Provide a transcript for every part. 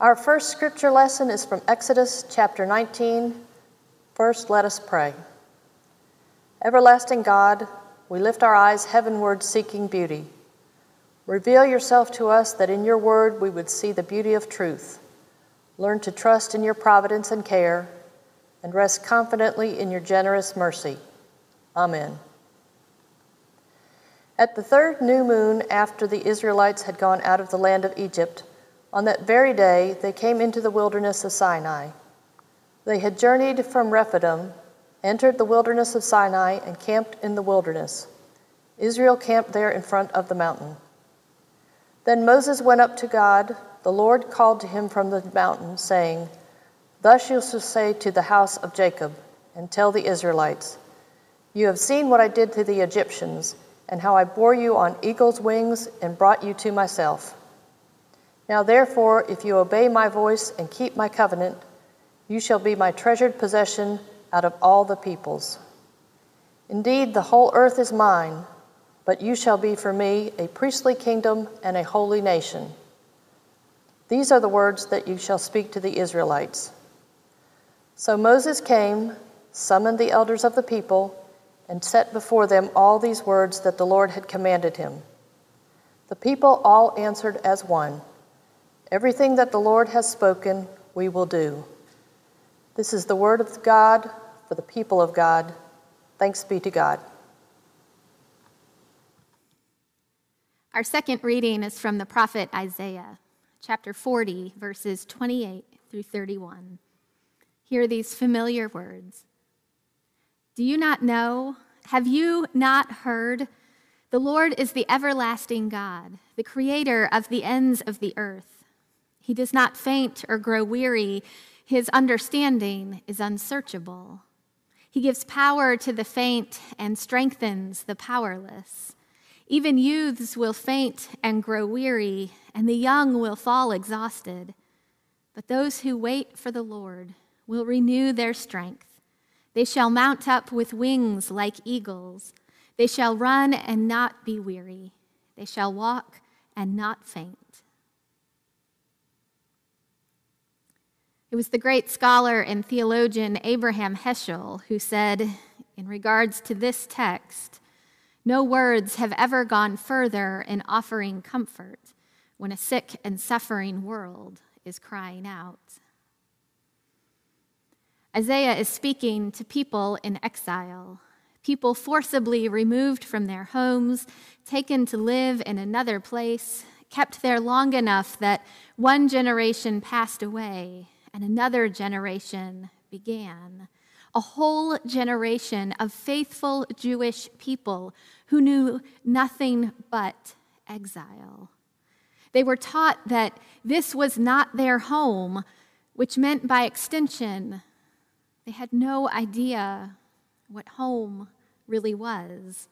Our first scripture lesson is from Exodus chapter 19. First, let us pray. Everlasting God, we lift our eyes heavenward seeking beauty. Reveal yourself to us that in your word we would see the beauty of truth, learn to trust in your providence and care, and rest confidently in your generous mercy. Amen. At the third new moon after the Israelites had gone out of the land of Egypt, on that very day, they came into the wilderness of Sinai. They had journeyed from Rephidim, entered the wilderness of Sinai, and camped in the wilderness. Israel camped there in front of the mountain. Then Moses went up to God. The Lord called to him from the mountain, saying, Thus you shall say to the house of Jacob, and tell the Israelites, You have seen what I did to the Egyptians, and how I bore you on eagle's wings and brought you to myself. Now, therefore, if you obey my voice and keep my covenant, you shall be my treasured possession out of all the peoples. Indeed, the whole earth is mine, but you shall be for me a priestly kingdom and a holy nation. These are the words that you shall speak to the Israelites. So Moses came, summoned the elders of the people, and set before them all these words that the Lord had commanded him. The people all answered as one. Everything that the Lord has spoken, we will do. This is the word of God for the people of God. Thanks be to God. Our second reading is from the prophet Isaiah, chapter 40, verses 28 through 31. Hear these familiar words Do you not know? Have you not heard? The Lord is the everlasting God, the creator of the ends of the earth. He does not faint or grow weary. His understanding is unsearchable. He gives power to the faint and strengthens the powerless. Even youths will faint and grow weary, and the young will fall exhausted. But those who wait for the Lord will renew their strength. They shall mount up with wings like eagles. They shall run and not be weary. They shall walk and not faint. It was the great scholar and theologian Abraham Heschel who said, in regards to this text, no words have ever gone further in offering comfort when a sick and suffering world is crying out. Isaiah is speaking to people in exile, people forcibly removed from their homes, taken to live in another place, kept there long enough that one generation passed away and another generation began. A whole generation of faithful Jewish people who knew nothing but exile. They were taught that this was not their home, which meant by extension, they had no idea what home really was.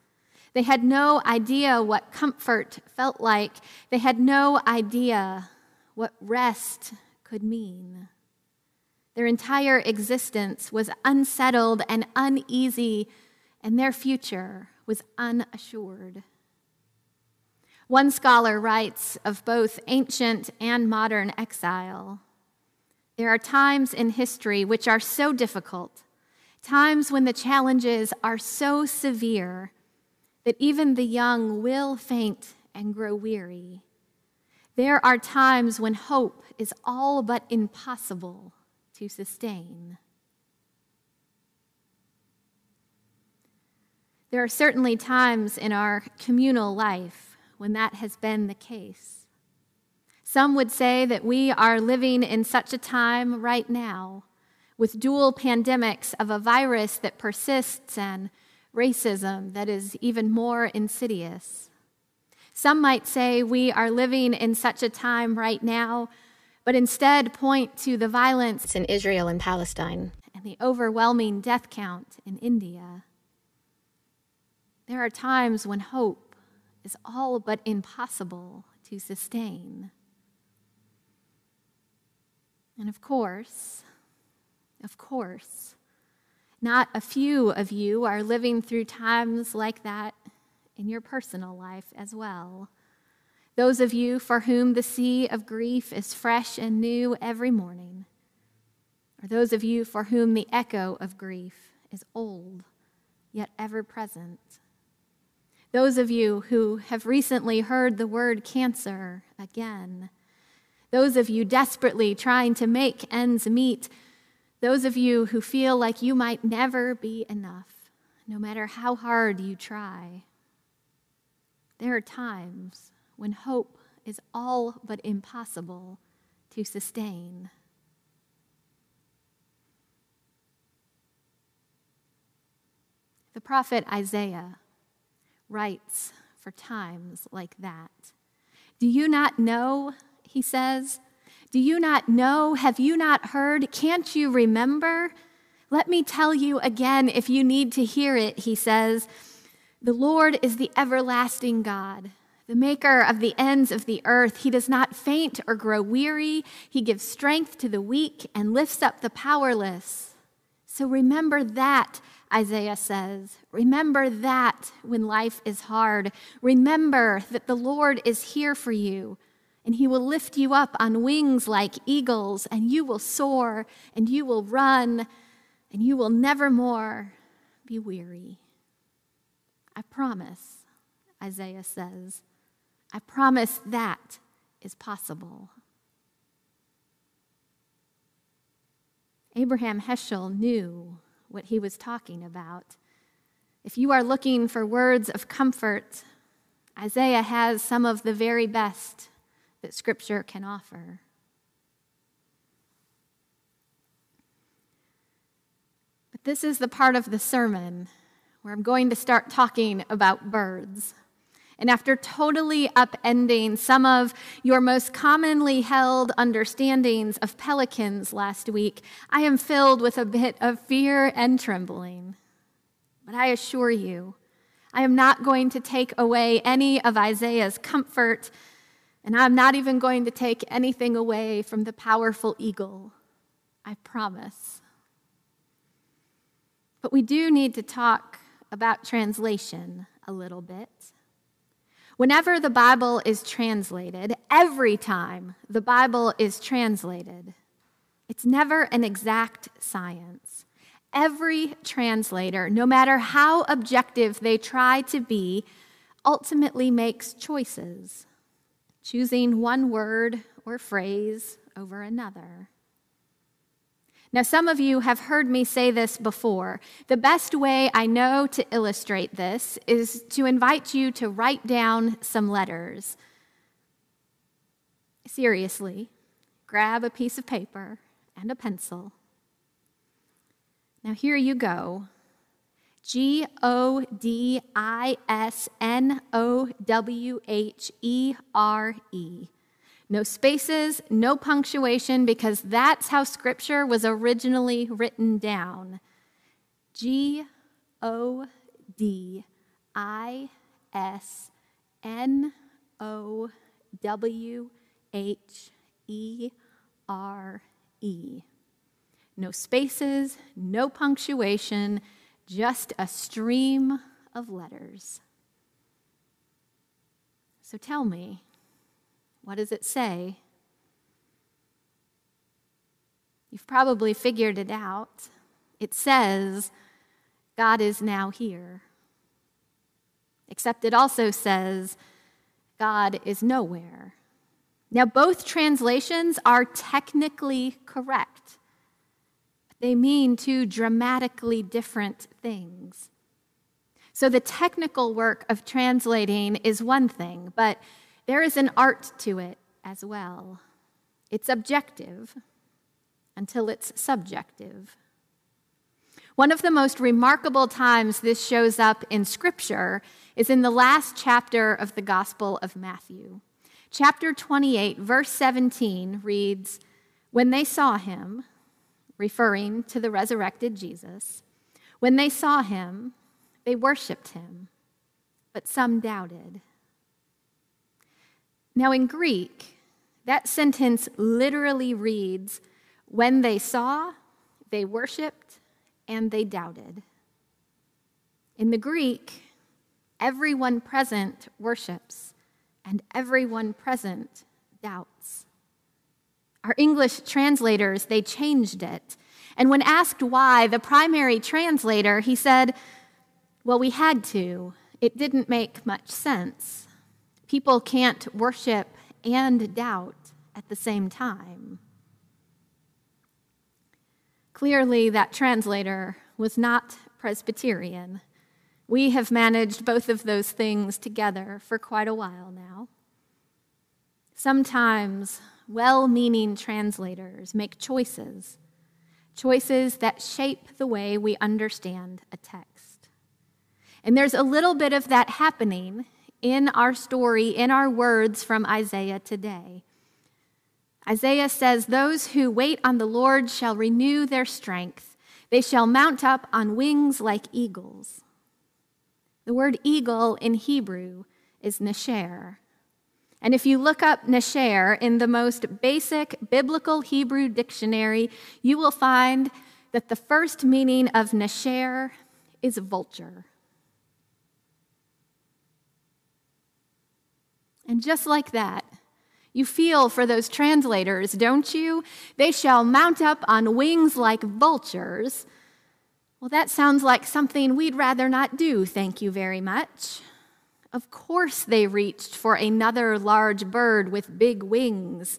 They had no idea what comfort felt like. They had no idea what rest could mean. Their entire existence was unsettled and uneasy, and their future was unassured. One scholar writes of both ancient and modern exile. There are times in history which are so difficult, times when the challenges are so severe that even the young will faint and grow weary. There are times when hope is all but impossible to sustain. There are certainly times in our communal life when that has been the case. Some would say that we are living in such a time right now with dual pandemics of a virus that persists and racism that is even more insidious. Some might say we are living in such a time right now but instead point to the violence in Israel and Palestine and the overwhelming death count in India. There are times when hope is all but impossible to sustain. And of course, of course, not a few of you are living through times like that in your personal life as well. Those of you for whom the sea of grief is fresh and new every morning, or those of you for whom the echo of grief is old yet ever present. Those of you who have recently heard the word cancer again. Those of you desperately trying to make ends meet. Those of you who feel like you might never be enough, no matter how hard you try. There are times when hope is all but impossible to sustain. The prophet Isaiah writes for times like that. Do you not know, he says? Do you not know? Have you not heard? Can't you remember? Let me tell you again if you need to hear it, he says. The Lord is the everlasting God, the maker of the ends of the earth. He does not faint or grow weary. He gives strength to the weak and lifts up the powerless. So remember that Isaiah says. Remember that when life is hard. Remember that the Lord is here for you, and he will lift you up on wings like eagles, and you will soar, and you will run, and you will never more be weary. I promise, Isaiah says. I promise that is possible. Abraham Heschel knew what he was talking about. If you are looking for words of comfort, Isaiah has some of the very best that Scripture can offer. But this is the part of the sermon where I'm going to start talking about birds. And after totally upending some of your most commonly held understandings of pelicans last week, I am filled with a bit of fear and trembling. But I assure you, I am not going to take away any of Isaiah's comfort, and I'm not even going to take anything away from the powerful eagle. I promise. But we do need to talk about translation a little bit. Whenever the Bible is translated, every time the Bible is translated, it's never an exact science. Every translator, no matter how objective they try to be, ultimately makes choices, choosing one word or phrase over another. Now, some of you have heard me say this before. The best way I know to illustrate this is to invite you to write down some letters. Seriously, grab a piece of paper and a pencil. Now, here you go G O D I S N O W H E R E. No spaces, no punctuation, because that's how scripture was originally written down. G O D I S N O W H E R E. No spaces, no punctuation, just a stream of letters. So tell me, what does it say? You've probably figured it out. It says, God is now here. Except it also says, God is nowhere. Now, both translations are technically correct. They mean two dramatically different things. So, the technical work of translating is one thing, but there is an art to it as well. It's objective until it's subjective. One of the most remarkable times this shows up in Scripture is in the last chapter of the Gospel of Matthew. Chapter 28, verse 17 reads When they saw him, referring to the resurrected Jesus, when they saw him, they worshiped him, but some doubted. Now, in Greek, that sentence literally reads When they saw, they worshiped, and they doubted. In the Greek, everyone present worships and everyone present doubts. Our English translators, they changed it. And when asked why, the primary translator, he said, Well, we had to. It didn't make much sense. People can't worship and doubt at the same time. Clearly, that translator was not Presbyterian. We have managed both of those things together for quite a while now. Sometimes well meaning translators make choices, choices that shape the way we understand a text. And there's a little bit of that happening in our story, in our words from Isaiah today. Isaiah says, Those who wait on the Lord shall renew their strength. They shall mount up on wings like eagles. The word eagle in Hebrew is nesher. And if you look up nesher in the most basic biblical Hebrew dictionary, you will find that the first meaning of nesher is vulture. And just like that, you feel for those translators, don't you? They shall mount up on wings like vultures. Well, that sounds like something we'd rather not do, thank you very much. Of course, they reached for another large bird with big wings,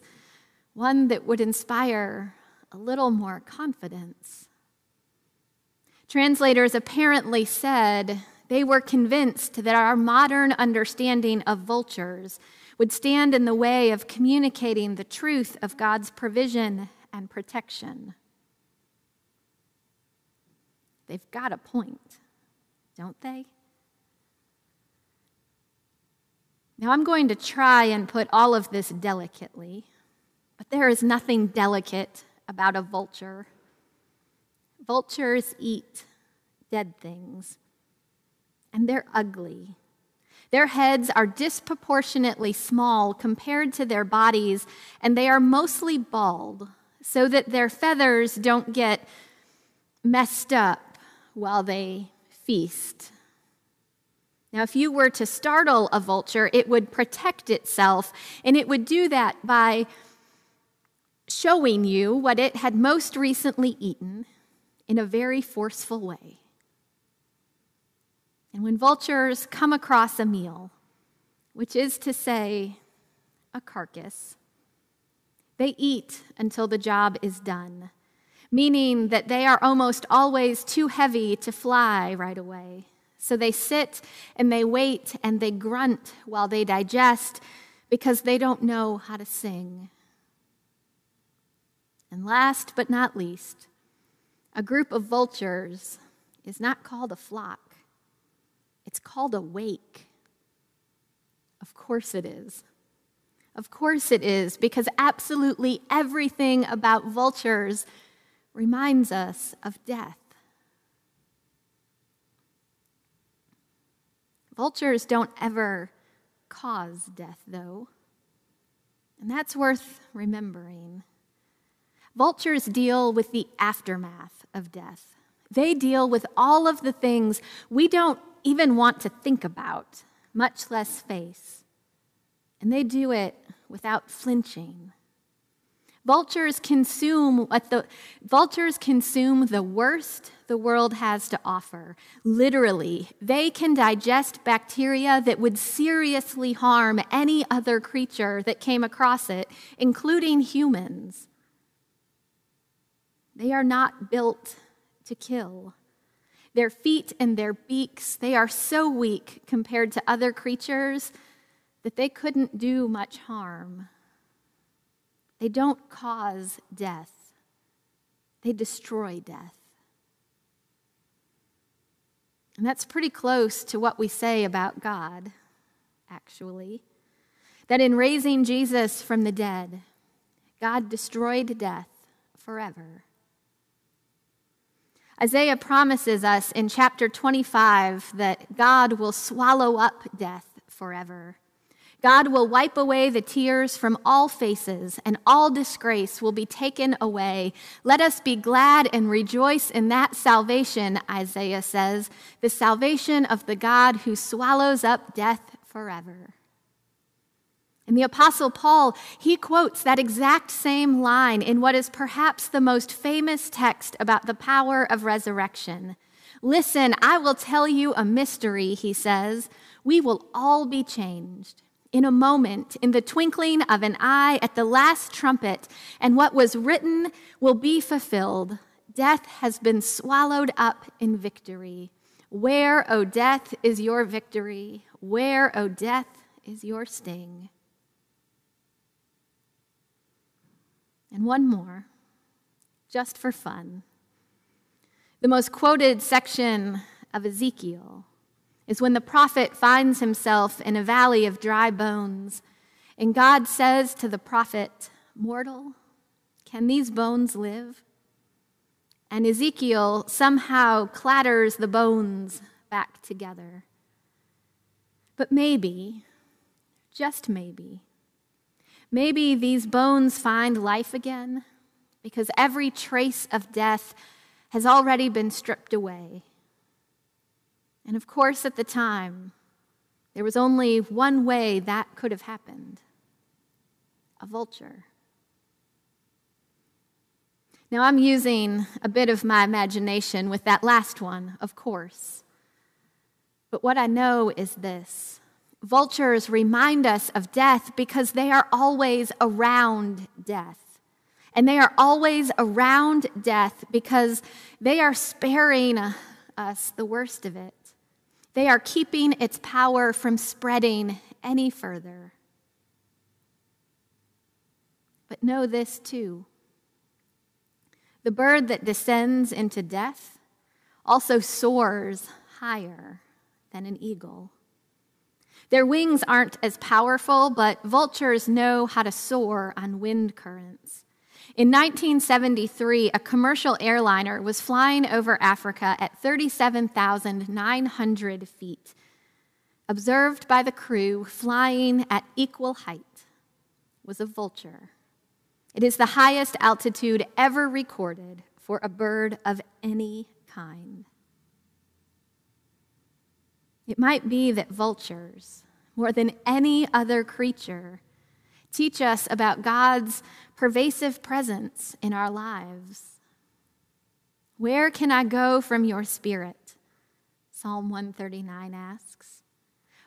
one that would inspire a little more confidence. Translators apparently said they were convinced that our modern understanding of vultures would stand in the way of communicating the truth of God's provision and protection. They've got a point, don't they? Now, I'm going to try and put all of this delicately, but there is nothing delicate about a vulture. Vultures eat dead things, and they're ugly. Their heads are disproportionately small compared to their bodies, and they are mostly bald, so that their feathers don't get messed up while they feast. Now, if you were to startle a vulture, it would protect itself, and it would do that by showing you what it had most recently eaten in a very forceful way. And when vultures come across a meal, which is to say, a carcass, they eat until the job is done, meaning that they are almost always too heavy to fly right away. So they sit and they wait and they grunt while they digest because they don't know how to sing. And last but not least, a group of vultures is not called a flock. It's called a wake. Of course it is. Of course it is, because absolutely everything about vultures reminds us of death. Vultures don't ever cause death, though, and that's worth remembering. Vultures deal with the aftermath of death. They deal with all of the things we don't even want to think about, much less face. And they do it without flinching. Vultures consume what the vultures consume the worst the world has to offer. Literally, they can digest bacteria that would seriously harm any other creature that came across it, including humans. They are not built to kill. Their feet and their beaks, they are so weak compared to other creatures that they couldn't do much harm. They don't cause death, they destroy death. And that's pretty close to what we say about God, actually. That in raising Jesus from the dead, God destroyed death forever. Isaiah promises us in chapter 25 that God will swallow up death forever. God will wipe away the tears from all faces, and all disgrace will be taken away. Let us be glad and rejoice in that salvation, Isaiah says, the salvation of the God who swallows up death forever. And the Apostle Paul, he quotes that exact same line in what is perhaps the most famous text about the power of resurrection. Listen, I will tell you a mystery, he says. We will all be changed in a moment, in the twinkling of an eye, at the last trumpet, and what was written will be fulfilled. Death has been swallowed up in victory. Where, O death, is your victory? Where, O death, is your sting? And one more, just for fun. The most quoted section of Ezekiel is when the prophet finds himself in a valley of dry bones, and God says to the prophet, Mortal, can these bones live? And Ezekiel somehow clatters the bones back together. But maybe, just maybe, maybe these bones find life again because every trace of death has already been stripped away. And of course, at the time, there was only one way that could have happened a vulture. Now, I'm using a bit of my imagination with that last one, of course. But what I know is this vultures remind us of death because they are always around death. And they are always around death because they are sparing us the worst of it. They are keeping its power from spreading any further. But know this too the bird that descends into death also soars higher than an eagle. Their wings aren't as powerful, but vultures know how to soar on wind currents. In 1973, a commercial airliner was flying over Africa at 37,900 feet, observed by the crew flying at equal height was a vulture. It is the highest altitude ever recorded for a bird of any kind. It might be that vultures, more than any other creature, teach us about God's pervasive presence in our lives. Where can I go from your spirit? Psalm 139 asks.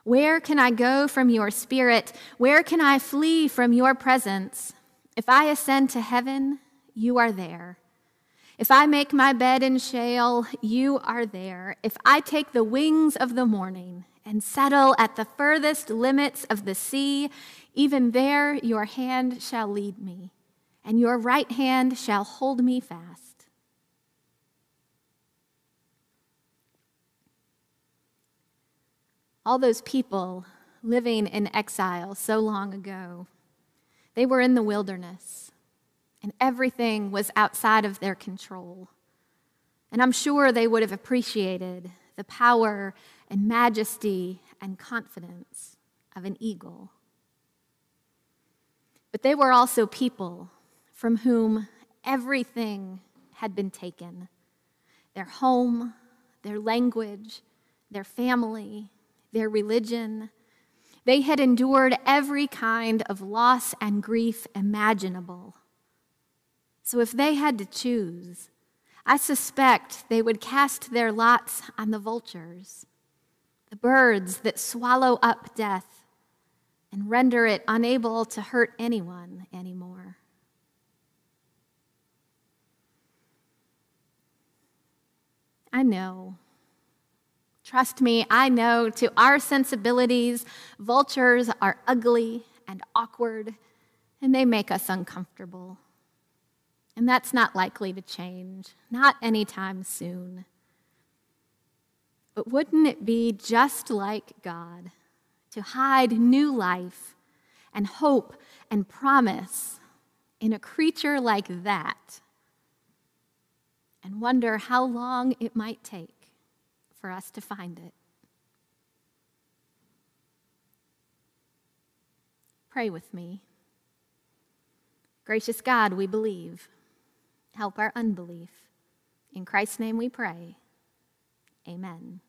Where can I go from your spirit? Where can I flee from your presence? If I ascend to heaven, you are there. If I make my bed in Sheol, you are there. If I take the wings of the morning and settle at the furthest limits of the sea, even there your hand shall lead me, and your right hand shall hold me fast. All those people living in exile so long ago they were in the wilderness, and everything was outside of their control. And I'm sure they would have appreciated the power and majesty and confidence of an eagle. But they were also people from whom everything had been taken their home, their language, their family, their religion, they had endured every kind of loss and grief imaginable. So if they had to choose, I suspect they would cast their lots on the vultures, the birds that swallow up death and render it unable to hurt anyone anymore. I know Trust me, I know to our sensibilities, vultures are ugly and awkward, and they make us uncomfortable. And that's not likely to change, not anytime soon. But wouldn't it be just like God to hide new life and hope and promise in a creature like that and wonder how long it might take? for us to find it. Pray with me. Gracious God, we believe. Help our unbelief. In Christ's name we pray. Amen.